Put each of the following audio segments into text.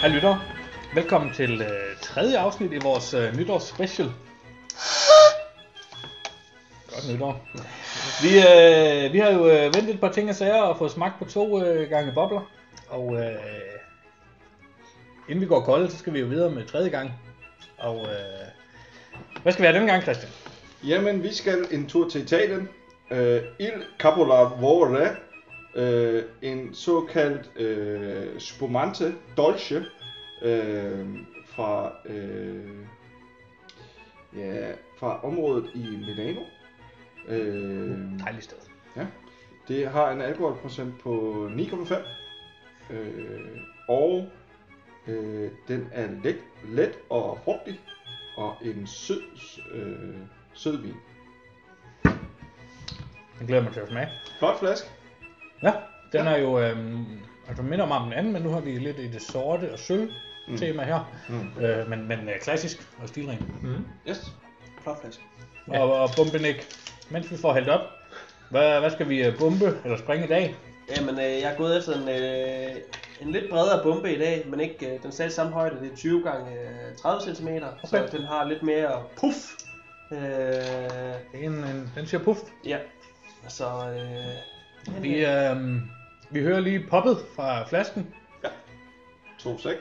Hej lytter. Velkommen til øh, tredje afsnit i vores øh, nytårsspecial. Godt nytår. Vi, øh, vi har jo øh, ventet et par ting og sager og fået smagt på to øh, gange bobler. Og øh, inden vi går kolde, så skal vi jo videre med tredje gang. Og øh, hvad skal vi have denne gang, Christian? Jamen, vi skal en tur til Italien. Øh, Il Capolavoro. øh, en såkaldt øh, spumante dolce uh, fra, uh, ja, fra området i Milano. Uh, Dejligt sted. ja. Det har en alkoholprocent på 9,5. Uh, og uh, den er let, let og frugtig. Og en sød, uh, sød vin. Jeg glæder mig til at smage. Flot flaske. Ja, den er jo, øhm, altså minder mig om den anden, men nu har vi lidt i det sorte og sølv Mm. tema her. Mm. Øh, men men øh, klassisk og stilren. Mm. Yes. Flot flaske. Ja. Og, og bombenik. Mens vi får hældt op, hvad, hvad skal vi øh, bombe eller springe i dag? Jamen, øh, jeg er gået efter en, øh, en lidt bredere bombe i dag, men ikke øh, den stadig samme højde. Det er 20 gange øh, 30 cm, okay. Så den har lidt mere puff. Øh, En, en, den siger puff. ja, så øh, Vi, øh, vi hører lige poppet fra flasken. To sek.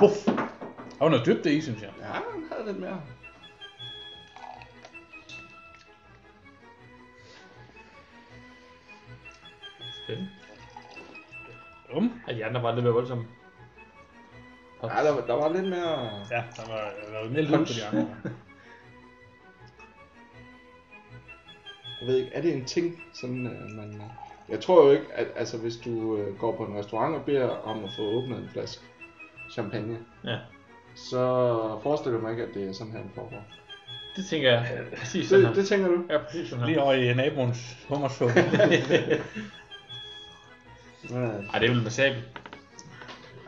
Puff. Der var noget dybde i, synes jeg. Ja, den havde lidt mere. Spændende. Um. Ja, de andre var lidt mere voldsomme. Ja, der, var- der var lidt mere... Ja, der var, der var mere lyd på de andre. Jeg ved ikke, er det en ting, sådan øh, man... øh, Jeg tror jo ikke, at altså, hvis du øh, går på en restaurant og beder om at få åbnet en flaske champagne, Ja. så forestiller jeg mig ikke, at det er sådan her, det foregår. Det tænker jeg præcis sådan Det, her. det tænker du? Ja, præcis sådan her. Lige over i naboens hummersuppe. Ja. Ej, det er vel wasabi.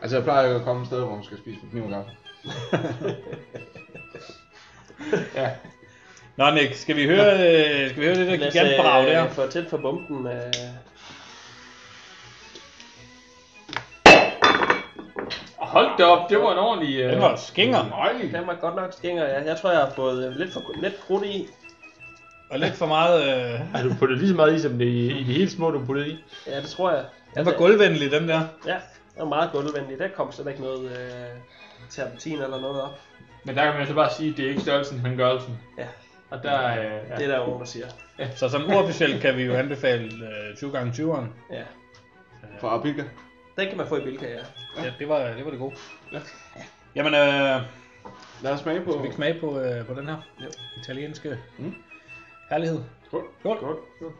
Altså, jeg plejer jo at komme steder, hvor man skal spise med kniv og gaffel. Ja. Nå Nick, skal vi høre, skal vi høre det der Lad os, gigantbrag der? øh, for tæt for bomben. Øh, Hold da op, det var en ordentlig... Øh... Den var skinger. Nej! den var godt nok skænger. Jeg, jeg tror, jeg har fået øh, lidt for lidt krudt i. Og lidt for meget... Øh... Har du puttet lige så meget i, som det i, i de helt små, du puttede i? Ja, det tror jeg. Den var gulvvenlig, den der. Ja, den var meget gulvvenlig. Der kom slet ikke noget øh, terpentin eller noget op. Men der kan man så bare sige, at det er ikke størrelsen, men gørelsen. Ja, Og der øh, ja. det er der jo nogen, der siger. Så som uofficielt kan vi jo anbefale øh, 20 gange 20'eren. Ja, Fra Apica. Den kan man få i Bilka, ja. Ja, det var det, var det gode. Ja. Jamen, øh, Lad os smage på. skal vi ikke smage på, øh, på den her Jo. italienske Mm. herlighed? Skål. Skål. Skål.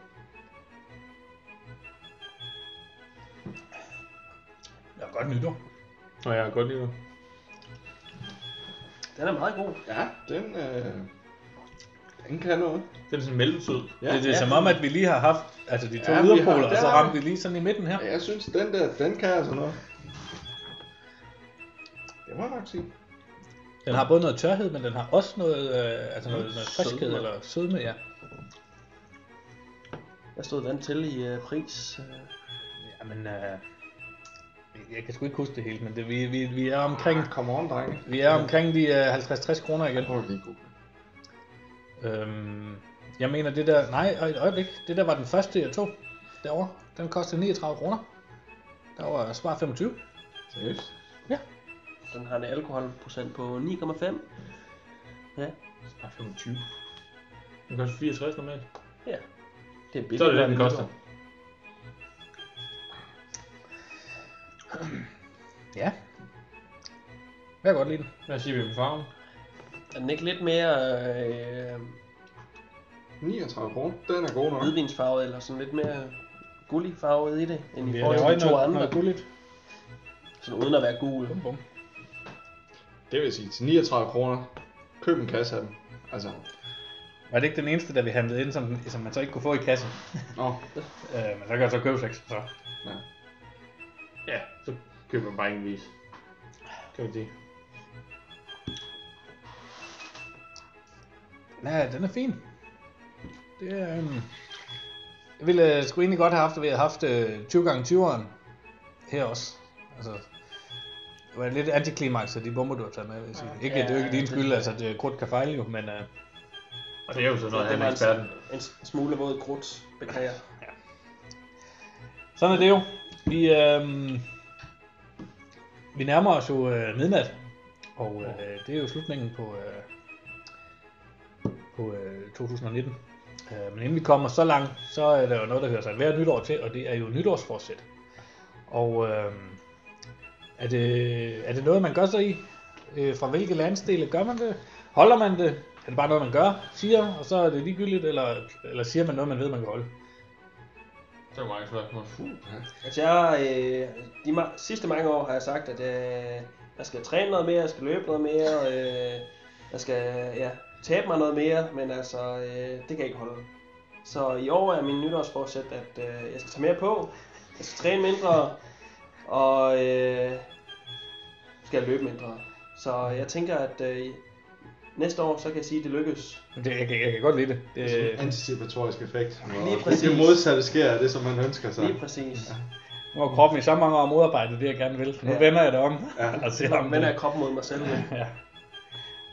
Ja, godt nytår. Nå, jeg har godt lide det. Den er meget god. Ja, den, øh, den kan noget. Den er sådan mellemsød. Ja, det, det er ja. som om, at vi lige har haft altså de to Ja, vi har- yderpoler, og så ramte vi. lige sådan i midten her. Ja, jeg synes, den der, den kan altså noget. Det må jeg nok sige. Den har både noget tørhed, men den har også noget, øh, altså noget, noget friskhed Sødme. eller sødme, ja. Hvad stod den til i øh, pris? Øh, Jamen, øh, jeg kan sgu ikke huske det helt, men det, vi, vi, vi er omkring, Come on, drenge. vi er omkring de øh, 50-60 kroner igen. God. Øhm, jeg mener det der, nej, et øjeblik, det der var den første jeg tog derovre, den kostede 39 kroner. Der var svar 25. Seriøst? den har en alkoholprocent på 9,5. Ja, Bare 25. Den koster 64 normalt. ja. Det er billigt. Så er det det, den koster. Ja. Jeg kan godt lide den. Hvad siger vi på farven? Er den ikke lidt mere øh, 39 kroner. Den er god nok. hvidvinsfarvet, eller sådan lidt mere gullig farvet i det, end Vi i har forhold til de to noget, andre? noget gulligt. Sådan uden at være gul. Bum, bum. Det vil sige, til 39 kroner, køb en kasse af dem. Altså, Var det ikke den eneste, der vi handlede ind, som, som man så ikke kunne få i kassen? nå, Øh, men så kan jeg så købe seks. Så. ja. Ja, så køber man bare ingen vis. Kan vi sige. Ja, den er fin. Det er, øhm, jeg ville øh, sgu egentlig godt have haft, at vi havde haft øh, 20 gange 20'eren her også. Altså, det var lidt antiklimaks, at de bomber, du har taget med, vil jeg sige. Ikke, det er jo ikke Ja, din skyld, altså, det krudt kan fejle jo, men uh, Og det er jo så noget, det han er eksperten. En, en smule våd krudt, beklager. sådan er det jo. Vi, øhm, vi nærmer os jo øh, midnat, og øh, det er jo slutningen på, øh, på øh, 2019. Øh, men inden vi kommer så langt, så er der jo noget, der hører sig hver nytår til, og det er jo nytårsforsæt. Og øh, er, det, er det noget, man gør sig i? Øh, fra hvilke landsdele gør man det? Holder man det? Er det bare noget, man gør, siger, og så er det ligegyldigt, eller, eller siger man noget, man ved, man kan holde? Er der mange spørgsmål. Altså jeg, øh, de ma- sidste mange år har jeg sagt, at øh, jeg skal træne noget mere, jeg skal løbe noget mere, øh, jeg skal ja, tabe mig noget mere, men altså, øh, det kan jeg ikke holde. Så i år er min nytårsforsæt, at øh, jeg skal tage mere på, jeg skal træne mindre, og øh, skal jeg løbe mindre. Så jeg tænker, at øh, næste år, så kan jeg sige, at det lykkes. Det, jeg, kan, jeg kan godt lide det. Det er det sådan en anticipatorisk effekt. Lige præcis. Det modsatte sker af det, som man ønsker sig. Lige præcis. nu har kroppen i så mange år modarbejdet det, jeg gerne vil. Nu Ja. vender jeg det om. Ja. og ser, Nu om vender jeg kroppen mod mig selv. ja.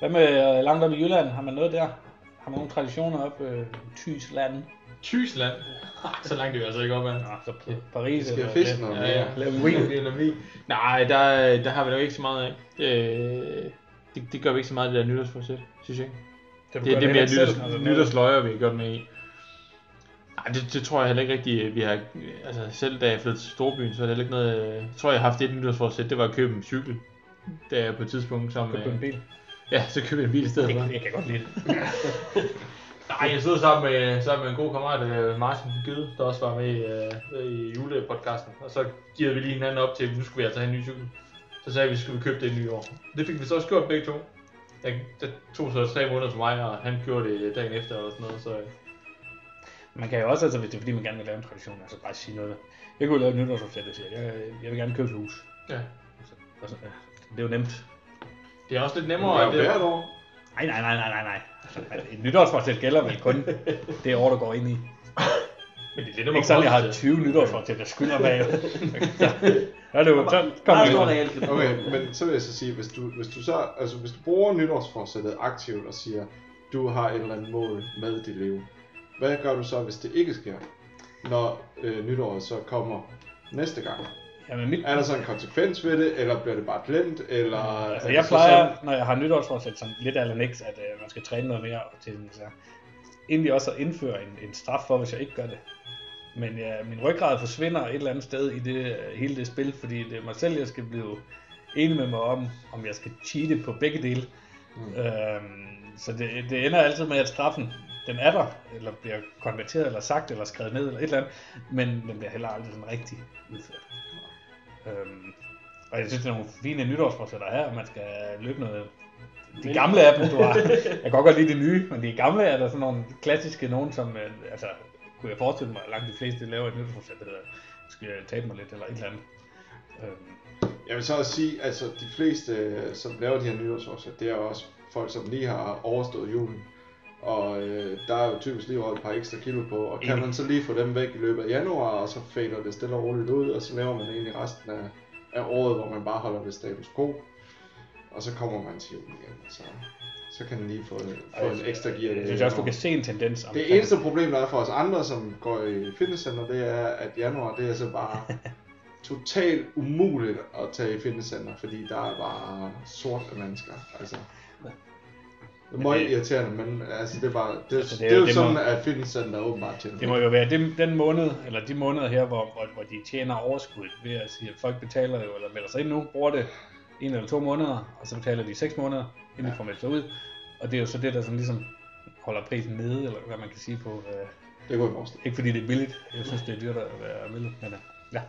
Hvad med øh, langt op i Jylland? Har man noget der? Har man nogle traditioner op øh, Tysland? Tyskland. Så langt er vi altså ikke op ad. Nå, så Paris? Skal eller- fiske noget Ja, mere. ja. Det vi. Nej, der, der har vi nok ikke så meget af. Øh, det, det gør vi ikke så meget af det der nytårsforsæt, synes jeg ikke. Det, det er mere nytårs, nytårsløjer, vi er godt med i. Nej, det, det tror jeg heller ikke rigtigt, vi har... Altså, selv da jeg flyttede til Storbyen, så er det heller ikke noget... Jeg tror, jeg har haft et nytårsforsæt, det var at købe en cykel. Da jeg på et tidspunkt sammen Købte en med... bil. Ja, så købte jeg en bil i stedet for. Jeg, jeg kan godt lide det. Nej, jeg stod sammen med, sammen med en god kammerat, øh, Martin Gyde, der også var med i, øh, i julepodcasten. Og så giver vi lige hinanden op til, at nu skulle vi altså have en ny cykel. Så sagde vi, at vi skulle købe det i nye år. Det fik vi så også gjort begge to. Jeg, det tog så tre måneder for mig, og han gjorde det dagen efter og sådan noget. Så øh, Man kan jo også, altså, hvis det er fordi, man gerne vil lave en tradition, altså bare sige noget. Jeg kunne lave et nytårsforsæt, og sige, jeg, jeg vil gerne købe et hus. ja. Altså, altså, det er jo nemt. Det er også lidt Det nemmere. er at jo hvert år. Nej, nej, nej, nej, nej, nej. Altså, et nytårsforsæt gælder vel kun det år, der går ind i. Men det er lidt Det er ikke sådan, jeg har 20 nytårsforsæt, jeg skylder bag. Er det jo, så Meget vi. Okay, men så vil jeg så sige, hvis du, hvis du så, altså hvis du bruger nytårsforsættet aktivt og siger, du har et eller andet mål med dit liv, hvad gør du så, hvis det ikke sker, når øh, nytåret så kommer næste gang? Jamen, mit, Er der så en konsekvens ved det, eller bliver det bare glemt, eller... altså, jeg plejer, når jeg har nytårsforsæt, som lidt eller niks, at øh, man skal træne noget mere, og til så egentlig også at indføre en, en straf for, hvis jeg ikke gør det. Men ja, min ryggrad forsvinder et eller andet sted i det, øh, hele det spil, fordi det er mig selv, jeg skal blive enig med mig om, om jeg skal cheate på begge dele. Mm. Øhm, så det, det ender altid med, at straffen, den er der, eller bliver konverteret, eller sagt, eller skrevet ned, eller et eller andet, men den bliver heller aldrig sådan rigtig udført. Øhm, og jeg synes, det er nogle fine nytårsforsætter her, man skal løbe noget. De gamle af dem, du har. Jeg kan godt lide de nye, men de gamle er der sådan nogle klassiske nogen, som, øh, altså, kunne jeg forestille mig, at langt de fleste laver et nytårsforsæt, der hedder, skal jeg tabe mig lidt, eller et eller andet. Øhm, Jeg vil så også sige, altså de fleste, øh, som laver de her nytårsforsæt, det er også folk, som lige har overstået julen. Og øh, der er jo typisk lige over et par ekstra kilo på, og kan man så lige få dem væk i løbet af januar, og så fader det stille og roligt ud, og så laver man egentlig resten af, af året, hvor man bare holder det status quo. Og så kommer man til julen igen, så, så kan man lige få, få en ekstra gear. jeg synes også, du kan se en tendens. Det eneste problem, der er for os andre, som går i fitnesscenter, det er, at januar, det er så bare totalt umuligt at tage i fitnesscenter, fordi der er bare sort af mennesker. Altså, meget det- irriterende, men altså, det er bare, det, Altså, det, det er jo det sådan, må- at fitnesscenter er åbenbart til. Det må jo være den, den måned, eller de måneder her, hvor, hvor, hvor de tjener overskud ved at sige, at folk betaler jo, eller melder sig ind nu, bruger det en eller to måneder, og så betaler de seks måneder, inden de Ja. får meldt sig ud. Og det er jo så det, der sådan ligesom holder prisen nede, eller hvad man kan sige på. Øh, Det går i vores ikke fordi det er billigt, jeg synes det er dyrt at være medlem, men øh, ja.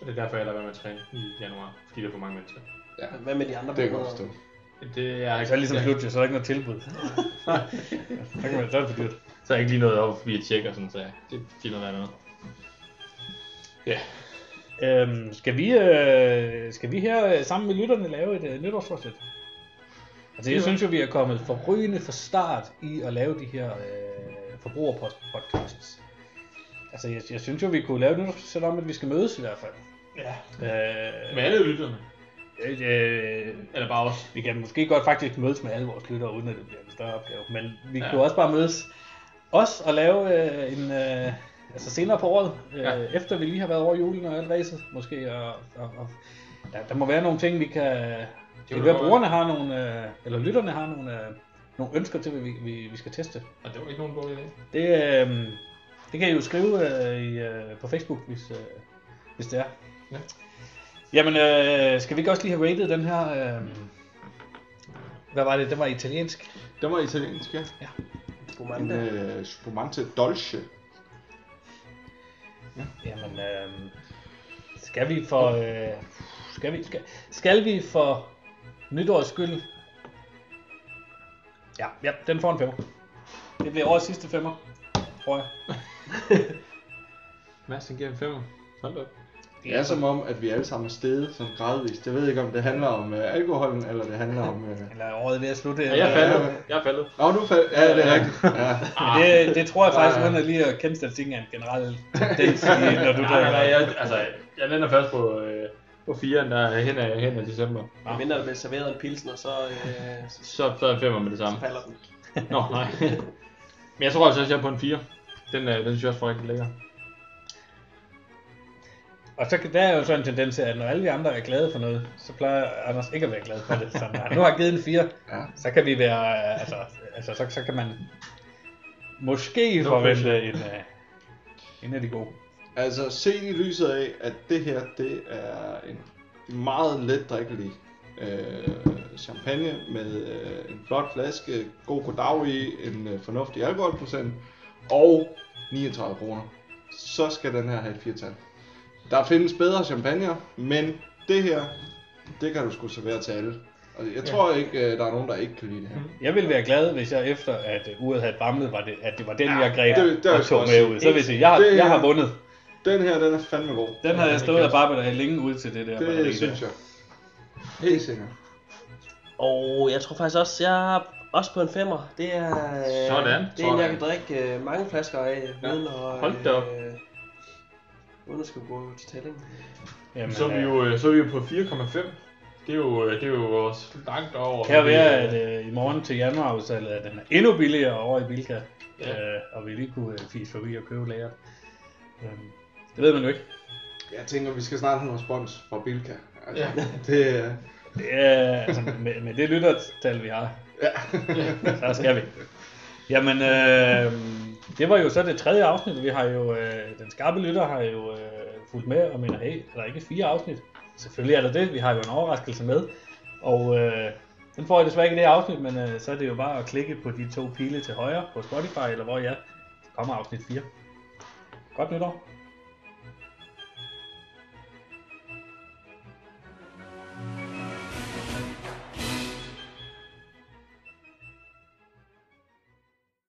Og det er derfor, jeg lader være med at træne i januar, fordi der er for mange mennesker. Ja, Hvad med de andre det kan jeg godt forstå. Det er Så er ligesom slut, så er der ikke noget tilbud. så, kan man, så er det for dyrt. Så er ikke lige noget op forbi et tjek og sådan, så det er noget andet. Ja. Øhm, skal, vi, øh, skal vi her øh, sammen med lytterne lave et øh, nytårsforsæt? Altså jeg synes jo, vi er kommet forrygende fra start i at lave de her øh, forbrugerpodcasts. Altså, jeg, jeg synes jo, vi kunne lave noget selv om, at vi skal mødes i hvert fald. Ja. Øh, Med alle lytterne. Øh, øh, Eller bare os. vi kan måske godt faktisk mødes med alle vores lyttere, uden at det bliver en større opgave. Men vi Ja. kunne også bare mødes os og lave øh, en... Øh, altså senere på året, øh, Ja. efter vi lige har været over julen og alt ræset, måske. Og, og, og der, der må være nogle ting, vi kan... Det kan være, brugerne har nogle... Øh, eller lytterne har nogle, øh, nogle ønsker til, hvad vi, vi, vi skal teste. Og det var ikke nogen dårlig idé. Det, øh, det kan I jo skrive øh, i, øh, på Facebook, hvis, øh, hvis det er. Ja. Jamen, øh, skal vi ikke også lige have rated den her... Øh, hvad var det? Den var italiensk. Den var italiensk, ja. En Spumante. uh, spumante dolce. Jamen, øh, skal vi for... Øh, skal, vi, skal, skal vi for nytårs skyld... Ja, ja, den får en femmer. Det bliver årets sidste femmer, tror jeg. Mads, den giver en femmer. Hold op. Det er som om, at vi alle sammen er steget sådan gradvist. Jeg ved ikke, om det handler om uh, alkoholen, eller det handler om... Uh... Eller året er ved at slutte. Ja, jeg eller- faldet. Jeg er faldet. Nå, nu faldt... Ja, det er rigtigt. Ja. Men det, det tror jeg faktisk, Ja, ja. uden at lige at kende statistikken, er en generel tendens, når du Nej, nej, nej, drikker. jeg, altså, jeg lander først på, øh, på 4'eren, der er hen af, hen af december. Ja. Mindre der bliver serveret en pilsner, så, øh, så, Så, så er en femmer med det så samme. falder den. Nå, nej. Men jeg tror altså også, jeg er på en 4. Den, øh, den synes jeg også var rigtig lækker. Og så kan- der er jo sådan en tendens til, at når alle vi andre er glade for noget, så plejer Anders ikke at være glad for det. Så når nu har givet en 4, Ja. så kan vi være, altså, altså så, så kan man måske forvente en, uh, en af de gode. Altså, set i lyset af, at det her, det er en meget let drikkelig øh, champagne med øh, en flot flaske, god goddag i, en øh, fornuftig alkoholprocent og 39 kroner. Så skal den her have et firtal. Der findes bedre champagner, men det her, det kan du sgu servere til alle. Og jeg tror ikke, øh, der er nogen, der ikke kan lide det her. Jeg ville være glad, hvis jeg efter, at øh, uret havde bramlet, var det, at det var den, Ja, jeg greb det- det og tog med sige. ud. Så vil jeg jeg har, Det- jeg har vundet. Den her, den er fandme god. Den havde jeg stået og barbet længe ud til det der batteri Det synes der. jeg. Helt sikkert. Og jeg tror faktisk også, jeg er også på en femmer. Det er, Sådan, det er en, jeg kan drikke øh, mange flasker af, Ja, at, hold da op. øh, uden at skulle gå til tælling. Jamen, Så er vi øh, jo, øh, så er vi jo på 4,5. Det er jo, øh, det er jo vores langt over. Kan være, øh, at øh, i morgen til januarudsalget, at den er endnu billigere over i Bilka. Ja. Øh, og vi lige kunne øh, fise forbi og købe lager. Øhm, det ved man jo ikke. Jeg tænker, vi skal snart have noget spons fra Bilka. Altså, Ja. det, er- Det er, altså, med, med det lyttertal, vi har, ja. så skal vi. Jamen, øh, det var jo så det tredje afsnit. Vi har jo, øh, den skarpe lytter har jo øh, fulgt med og mener, hey, er der ikke fire afsnit? Selvfølgelig er der det. Vi har jo en overraskelse med. Og øh, den får jeg desværre ikke i det afsnit, men øh, så er det jo bare at klikke på de to pile til højre på Spotify, eller hvor jeg ja, kommer afsnit 4. Godt nytår.